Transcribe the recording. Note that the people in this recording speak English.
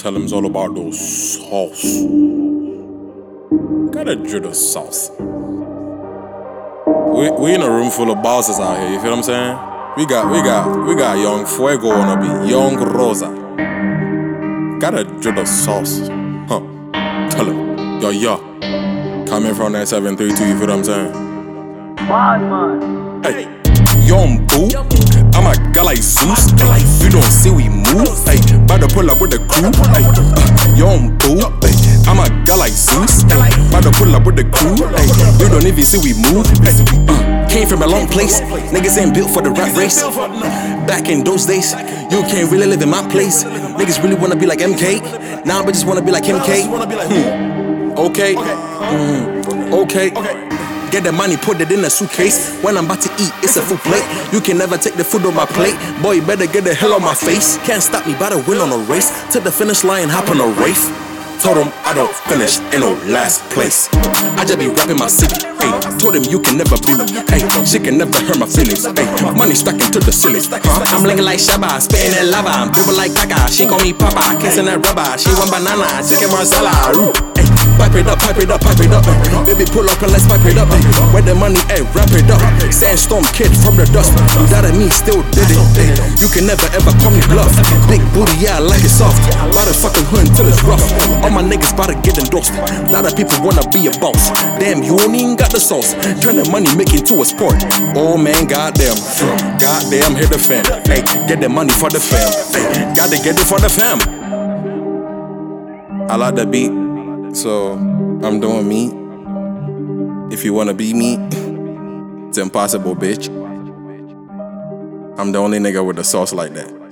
Tell him it's all about those sauce. Gotta drill the sauce. We, we in a room full of bosses out here, you feel what I'm saying? We got we got we got young Fuego on a beat, young Rosa. Gotta drill the sauce. Huh. Tell him, yo yo. Coming from that 732, you feel what I'm saying? Hey, young boo. I'm a guy like Zeus. Ay, you don't see we move. Hey, pull up with the crew. Ay, uh, young boo. Ay, I'm a guy like Zeus. Ay, about to pull up with the crew. Ay, you don't even see we move. Ay, uh, came from a long place. Niggas ain't built for the rap race. Back in those days, you can't really live in my place. Niggas really wanna be like MK. Now bitches wanna be like Kim K. Hmm. Okay. Mm. Okay. Get the money, put it in a suitcase. When I'm about to eat, it's a full plate. You can never take the food on my plate. Boy, you better get the hell on my face. Can't stop me, by the win on a race. To the finish line, hop on a Wraith. Told him I don't finish in no last place. I just be rapping my city. Hey, told him you can never be me. Hey, shit can never hurt my feelings. Hey, money stacking to the ceiling. Huh? I'm blinking like Shabba, spitting that lava. I'm dribble like Kaka. She call me Papa, kissing that rubber. She want banana, chicken Marsala. Ooh. Pipe it up, pipe it up, pipe it up. Baby, pull up and let's pipe it up. Where the money at, wrap it up. Sandstorm kid from the dust. That and me still did it. You can never ever call me bluff. Big booty, yeah, I like it soft. By the fucking hood until it's rough. All my niggas about to get endorsed. lot of people wanna be a boss. Damn, you even got the sauce. Turn the money, make it to a sport. Oh man, goddamn. Goddamn, hit the fam. Hey, get the money for the fam. Hey, gotta get it for the fam. I like the beat, so I'm doing me. If you wanna be me, it's impossible, bitch. I'm the only nigga with a sauce like that.